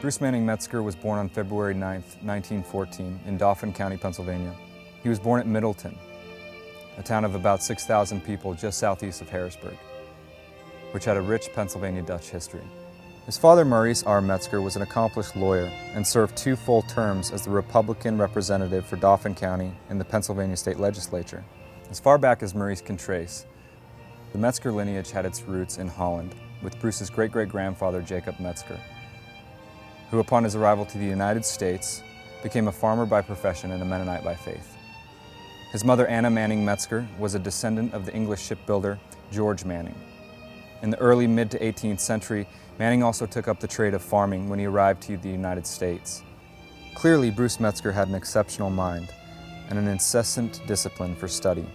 Bruce Manning Metzger was born on February 9, 1914, in Dauphin County, Pennsylvania. He was born at Middletown, a town of about 6,000 people just southeast of Harrisburg, which had a rich Pennsylvania Dutch history. His father, Maurice R. Metzger, was an accomplished lawyer and served two full terms as the Republican representative for Dauphin County in the Pennsylvania State Legislature. As far back as Maurice can trace, the Metzger lineage had its roots in Holland, with Bruce's great-great-grandfather Jacob Metzger, who upon his arrival to the United States became a farmer by profession and a Mennonite by faith. His mother, Anna Manning Metzger, was a descendant of the English shipbuilder George Manning. In the early mid to 18th century, Manning also took up the trade of farming when he arrived to the United States. Clearly, Bruce Metzger had an exceptional mind and an incessant discipline for study.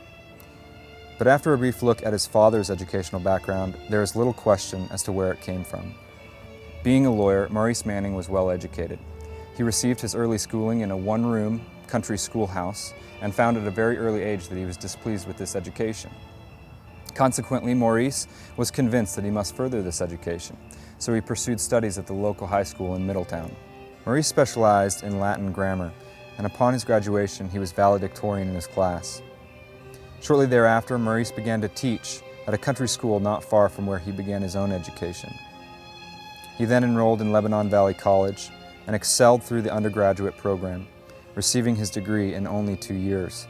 But after a brief look at his father's educational background, there is little question as to where it came from. Being a lawyer, Maurice Manning was well educated. He received his early schooling in a one-room country schoolhouse and found at a very early age that he was displeased with this education. Consequently, Maurice was convinced that he must further this education, so he pursued studies at the local high school in Middletown. Maurice specialized in Latin grammar, and upon his graduation, he was valedictorian in his class. Shortly thereafter, Maurice began to teach at a country school not far from where he began his own education. He then enrolled in Lebanon Valley College and excelled through the undergraduate program, receiving his degree in only two years.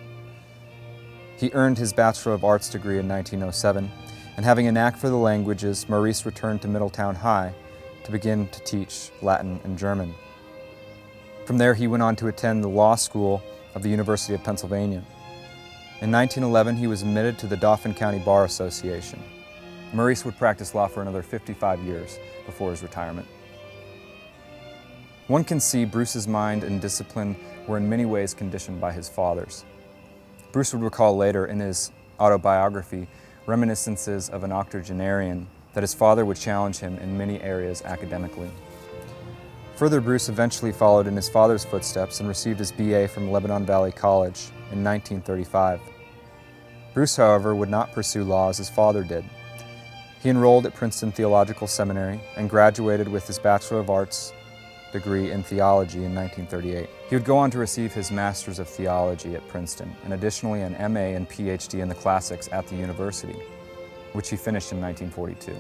He earned his Bachelor of Arts degree in 1907, and having a knack for the languages, Maurice returned to Middletown High to begin to teach Latin and German. From there, he went on to attend the law school of the University of Pennsylvania. In 1911, he was admitted to the Dauphin County Bar Association. Maurice would practice law for another 55 years before his retirement. One can see Bruce's mind and discipline were in many ways conditioned by his father's. Bruce would recall later in his autobiography reminiscences of an octogenarian that his father would challenge him in many areas academically. Further, Bruce eventually followed in his father's footsteps and received his BA from Lebanon Valley College in 1935. Bruce, however, would not pursue law as his father did. He enrolled at Princeton Theological Seminary and graduated with his Bachelor of Arts degree in theology in 1938. He would go on to receive his Master's of Theology at Princeton and additionally an MA and PhD in the classics at the university, which he finished in 1942.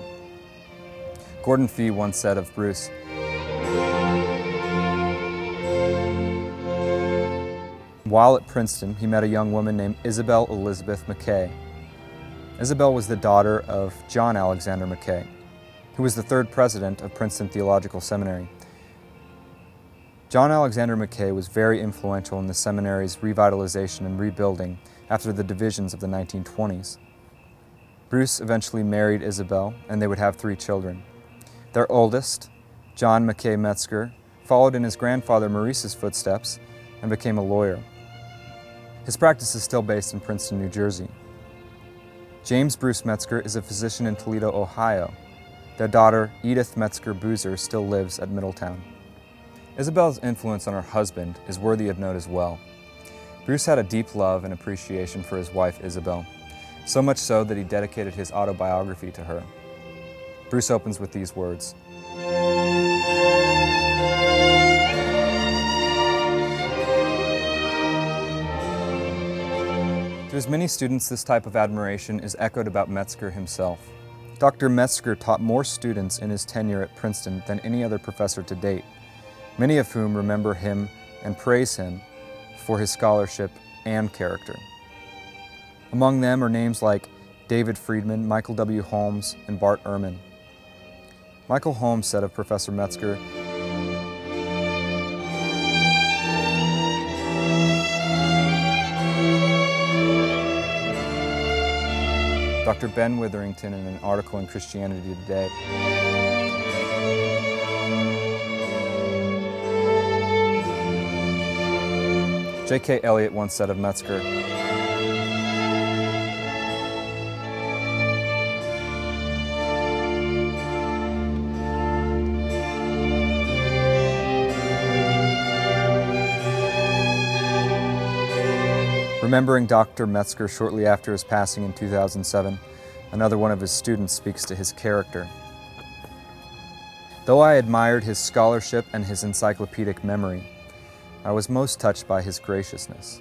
Gordon Fee once said of Bruce, While at Princeton, he met a young woman named Isabel Elizabeth Mackay. Isabel was the daughter of John Alexander Mackay, who was the third president of Princeton Theological Seminary John Alexander Mackay was very influential in the seminary's revitalization and rebuilding after the divisions of the 1920s. Bruce eventually married Isabel, and they would have three children. Their oldest, John Mackay Metzger, followed in his grandfather Maurice's footsteps and became a lawyer. His practice is still based in Princeton, New Jersey. James Bruce Metzger is a physician in Toledo, Ohio. Their daughter, Edith Metzger Boozer, still lives at Middletown. Isabel's influence on her husband is worthy of note as well. Bruce had a deep love and appreciation for his wife, Isabel, so much so that he dedicated his autobiography to her. Bruce opens with these words. To many students, this type of admiration is echoed about Metzger himself. Dr. Metzger taught more students in his tenure at Princeton than any other professor to date, many of whom remember him and praise him for his scholarship and character. Among them are names like David Friedman, Michael W. Holmes, and Bart Ehrman. Michael Holmes said of Professor Metzger, Dr. Ben Witherington in an article in Christianity Today. J.K. Elliott once said of Metzger, Remembering Dr. Metzger shortly after his passing in 2007, another one of his students speaks to his character. Though I admired his scholarship and his encyclopedic memory, I was most touched by his graciousness.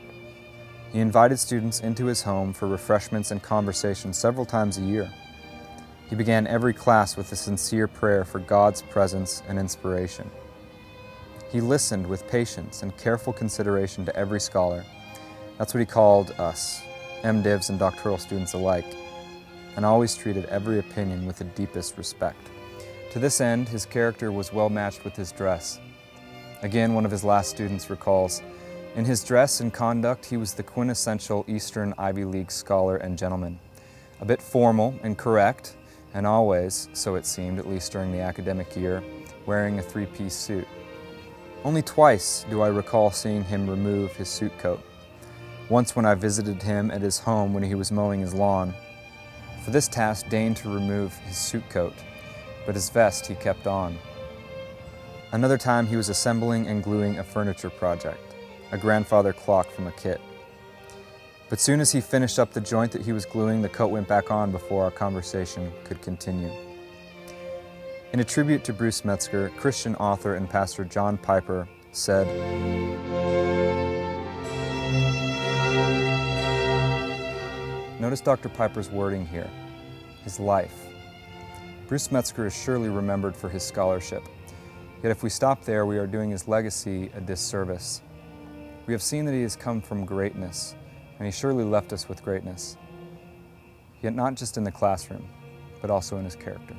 He invited students into his home for refreshments and conversation several times a year. He began every class with a sincere prayer for God's presence and inspiration. He listened with patience and careful consideration to every scholar. That's what he called us, MDivs and doctoral students alike, and always treated every opinion with the deepest respect. To this end, his character was well matched with his dress. Again, one of his last students recalls, in his dress and conduct, he was the quintessential Eastern Ivy League scholar and gentleman. A bit formal and correct, and always, so it seemed, at least during the academic year, wearing a three-piece suit. Only twice do I recall seeing him remove his suit coat. Once when I visited him at his home when he was mowing his lawn. For this task deigned to remove his suit coat, but his vest he kept on. Another time he was assembling and gluing a furniture project, a grandfather clock from a kit. But soon as he finished up the joint that he was gluing, the coat went back on before our conversation could continue. In a tribute to Bruce Metzger, Christian author and pastor John Piper said, Notice Dr. Piper's wording here, his life. Bruce Metzger is surely remembered for his scholarship. Yet if we stop there, we are doing his legacy a disservice. We have seen that he has come from greatness, and he surely left us with greatness. Yet not just in the classroom, but also in his character.